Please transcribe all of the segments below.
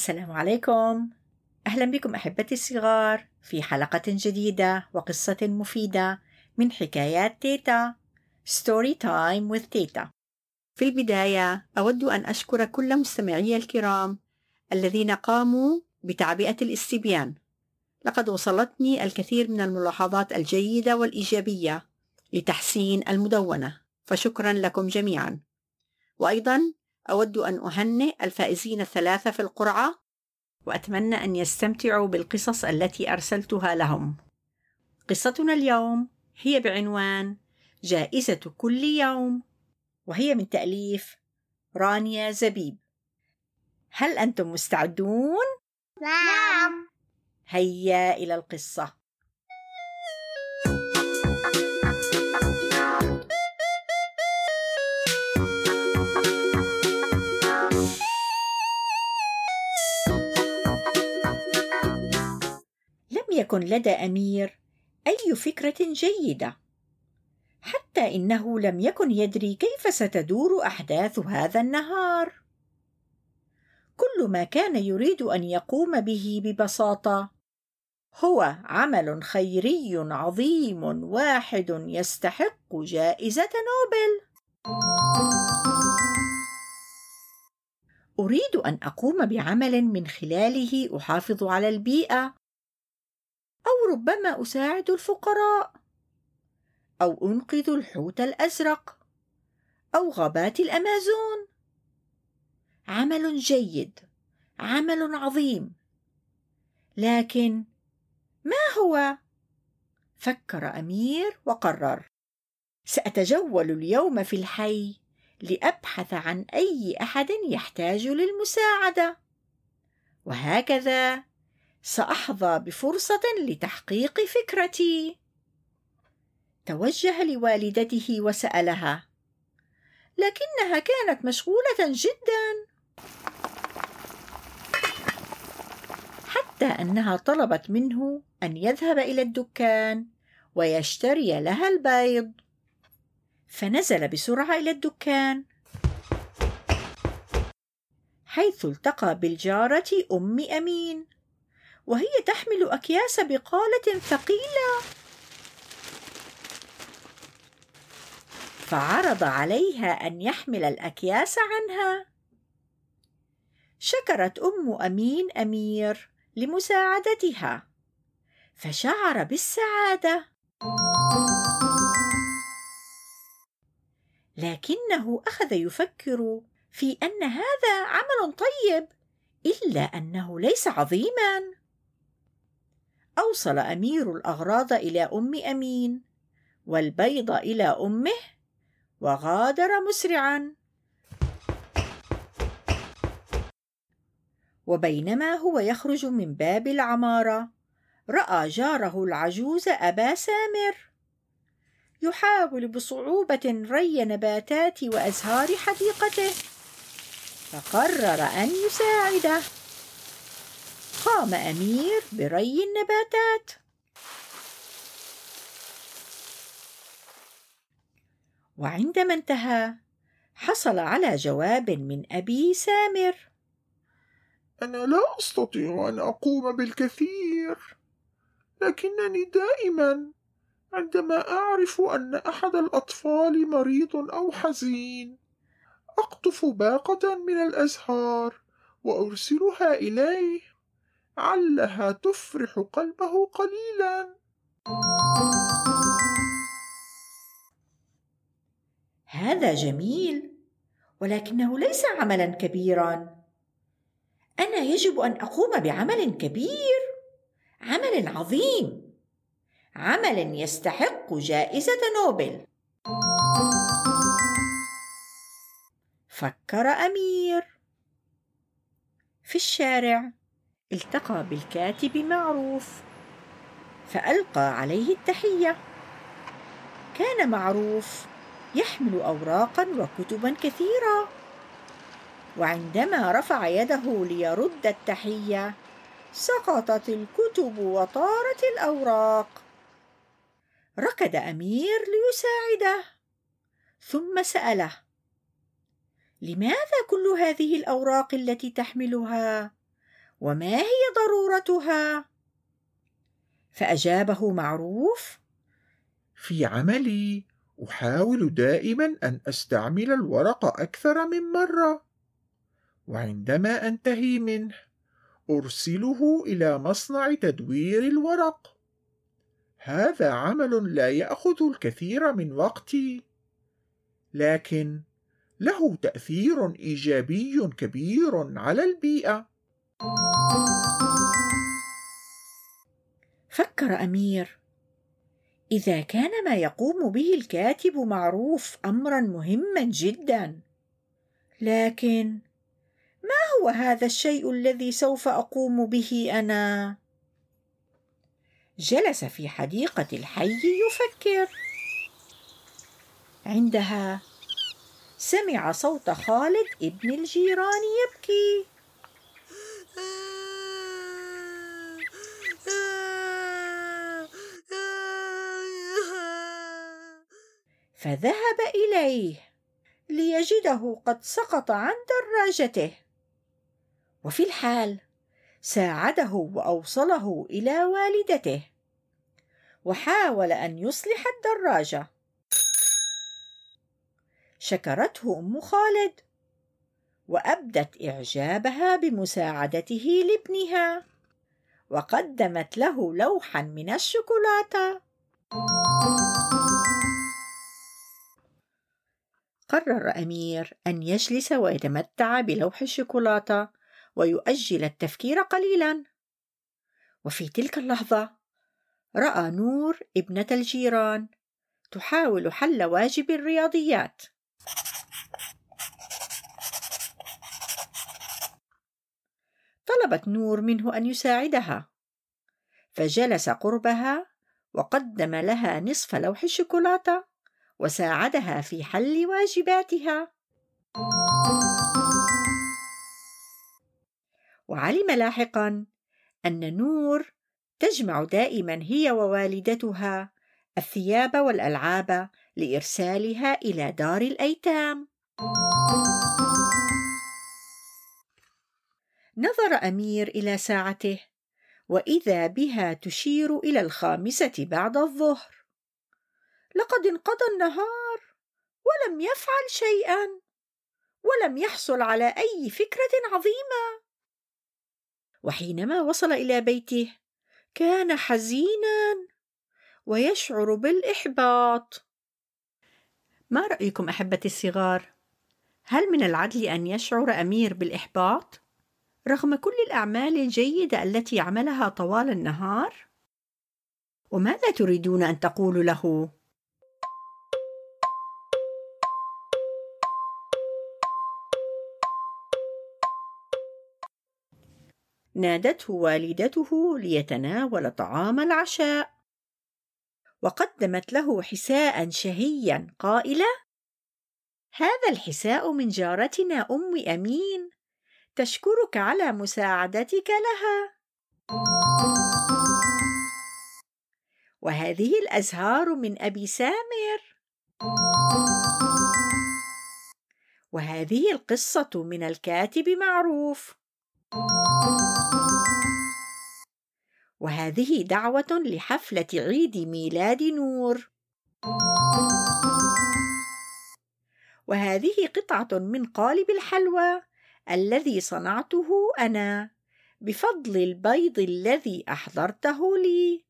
السلام عليكم. أهلا بكم أحبتي الصغار في حلقة جديدة وقصة مفيدة من حكايات تيتا. story time with تيتا. في البداية أود أن أشكر كل مستمعي الكرام الذين قاموا بتعبئة الاستبيان. لقد وصلتني الكثير من الملاحظات الجيدة والإيجابية لتحسين المدونة فشكرا لكم جميعا. وأيضا أود أن أهنئ الفائزين الثلاثة في القرعة وأتمنى أن يستمتعوا بالقصص التي أرسلتها لهم. قصتنا اليوم هي بعنوان جائزة كل يوم وهي من تأليف رانيا زبيب. هل أنتم مستعدون؟ نعم هيا إلى القصة. يكن لدى أمير أي فكرة جيدة، حتى إنه لم يكن يدري كيف ستدور أحداث هذا النهار. كل ما كان يريد أن يقوم به ببساطة هو عمل خيري عظيم واحد يستحق جائزة نوبل. أريد أن أقوم بعمل من خلاله أحافظ على البيئة أو ربما أساعد الفقراء. أو أنقذ الحوت الأزرق. أو غابات الأمازون. عمل جيد. عمل عظيم. لكن ما هو؟ فكر أمير وقرر. سأتجول اليوم في الحي لأبحث عن أي أحد يحتاج للمساعدة. وهكذا سأحظى بفرصة لتحقيق فكرتي. توجه لوالدته وسألها لكنها كانت مشغولة جدا. حتى أنها طلبت منه أن يذهب إلى الدكان ويشتري لها البيض. فنزل بسرعة إلى الدكان. حيث التقى بالجارة أم أمين. وهي تحمل أكياس بقالة ثقيلة. فعرض عليها أن يحمل الأكياس عنها. شكرت أم أمين أمير لمساعدتها. فشعر بالسعادة. لكنه أخذ يفكر في أن هذا عمل طيب إلا أنه ليس عظيما. أوصل أمير الأغراض إلى أم أمين والبيض إلى أمه وغادر مسرعا. وبينما هو يخرج من باب العمارة رأى جاره العجوز أبا سامر يحاول بصعوبة ري نباتات وأزهار حديقته فقرر أن يساعده. قام أمير بري النباتات. وعندما انتهى حصل على جواب من أبي سامر. أنا لا أستطيع أن أقوم بالكثير، لكنني دائما عندما أعرف أن أحد الأطفال مريض أو حزين، أقطف باقة من الأزهار وأرسلها إليه، علها تفرح قلبه قليلا. هذا جميل ولكنه ليس عملا كبيرا. أنا يجب أن أقوم بعمل كبير عمل عظيم عمل يستحق جائزة نوبل. فكر أمير. في الشارع. التقى بالكاتب معروف فألقى عليه التحية. كان معروف يحمل اوراقا وكتبا كثيرة. وعندما رفع يده ليرد التحية سقطت الكتب وطارت الأوراق. ركض أمير ليساعده ثم سأله لماذا كل هذه الأوراق التي تحملها؟ وما هي ضرورتها؟ فأجابه معروف في عملي أحاول دائما أن أستعمل الورق أكثر من مرة وعندما أنتهي منه أرسله إلى مصنع تدوير الورق. هذا عمل لا يأخذ الكثير من وقتي لكن له تأثير إيجابي كبير على البيئة. فكر أمير. إذا كان ما يقوم به الكاتب معروف امرا مهما جدا. لكن ما هو هذا الشيء الذي سوف أقوم به أنا؟ جلس في حديقة الحي يفكر. عندها سمع صوت خالد ابن الجيران يبكي. فذهب إليه ليجده قد سقط عن دراجته. وفي الحال ساعده وأوصله إلى والدته. وحاول أن يصلح الدراجة. شكرته أم خالد وأبدت إعجابها بمساعدته لابنها. وقدمت له لوحا من الشوكولاتة. قرر أمير أن يجلس ويتمتع بلوح الشوكولاتة ويؤجل التفكير قليلا. وفي تلك اللحظة رأى نور ابنة الجيران تحاول حل واجب الرياضيات. طلبت نور منه أن يساعدها. فجلس قربها وقدم لها نصف لوح الشوكولاتة وساعدها في حل واجباتها. وعلم لاحقا أن نور تجمع دائما هي ووالدتها الثياب والألعاب لإرسالها إلى دار الأيتام. نظر أمير إلى ساعته وإذا بها تشير إلى الخامسة بعد الظهر. لقد انقضى النهار ولم يفعل شيئا ولم يحصل على أي فكرة عظيمة. وحينما وصل إلى بيته كان حزينا ويشعر بالإحباط. ما رأيكم أحبتي الصغار؟ هل من العدل أن يشعر أمير بالإحباط رغم كل الأعمال الجيدة التي عملها طوال النهار؟ وماذا تريدون أن تقولوا له؟ نادته والدته ليتناول طعام العشاء. وقدمت له حساء شهيا قائلة هذا الحساء من جارتنا أم أمين. تشكرك على مساعدتك لها. وهذه الأزهار من أبي سامر. وهذه القصة من الكاتب معروف. وهذه دعوة لحفلة عيد ميلاد نور. وهذه قطعة من قالب الحلوى الذي صنعته أنا بفضل البيض الذي أحضرته لي.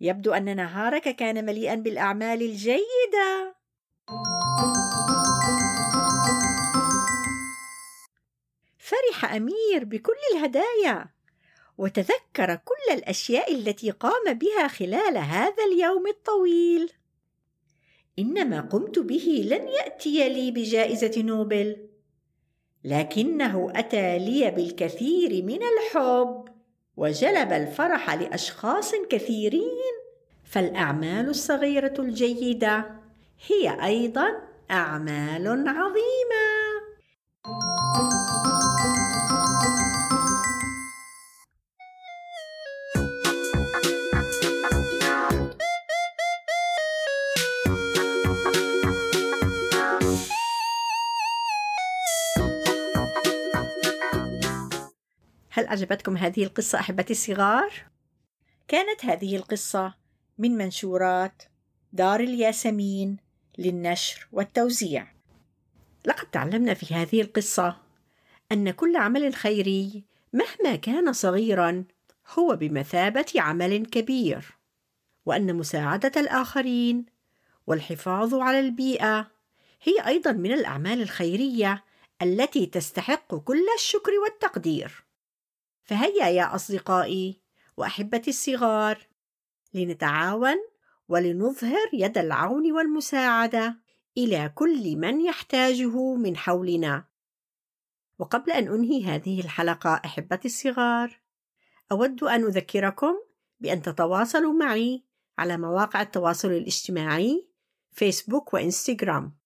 يبدو أن نهارك كان مليئا بالأعمال الجيدة. فرح أمير بكل الهدايا. وتذكر كل الأشياء التي قام بها خلال هذا اليوم الطويل. ان ما قمت به لن يأتي لي بجائزة نوبل. لكنه أتى لي بالكثير من الحب وجلب الفرح لأشخاص كثيرين. فالأعمال الصغيرة الجيدة هي أيضا أعمال عظيمة. هل أعجبتكم هذه القصة أحبتي الصغار؟ كانت هذه القصة من منشورات دار الياسمين للنشر والتوزيع. لقد تعلمنا في هذه القصة أن كل عمل خيري مهما كان صغيرا هو بمثابة عمل كبير، وأن مساعدة الآخرين والحفاظ على البيئة هي أيضا من الأعمال الخيرية التي تستحق كل الشكر والتقدير. فهيا يا أصدقائي وأحبتي الصغار لنتعاون ولنظهر يد العون والمساعدة إلى كل من يحتاجه من حولنا. وقبل أن أنهي هذه الحلقة أحبتي الصغار، أود أن أذكركم بأن تتواصلوا معي على مواقع التواصل الاجتماعي فيسبوك وإنستغرام.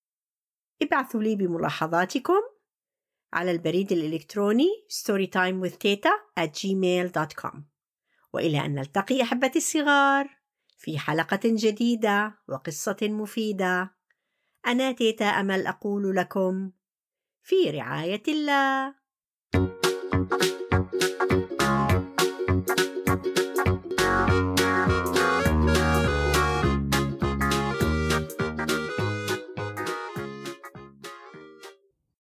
ابعثوا لي بملاحظاتكم على البريد الإلكتروني storytimewithteta at gmail.com وإلى أن نلتقي أحبتي الصغار في حلقة جديدة وقصة مفيدة. أنا تيتا أمل أقول لكم في رعاية الله.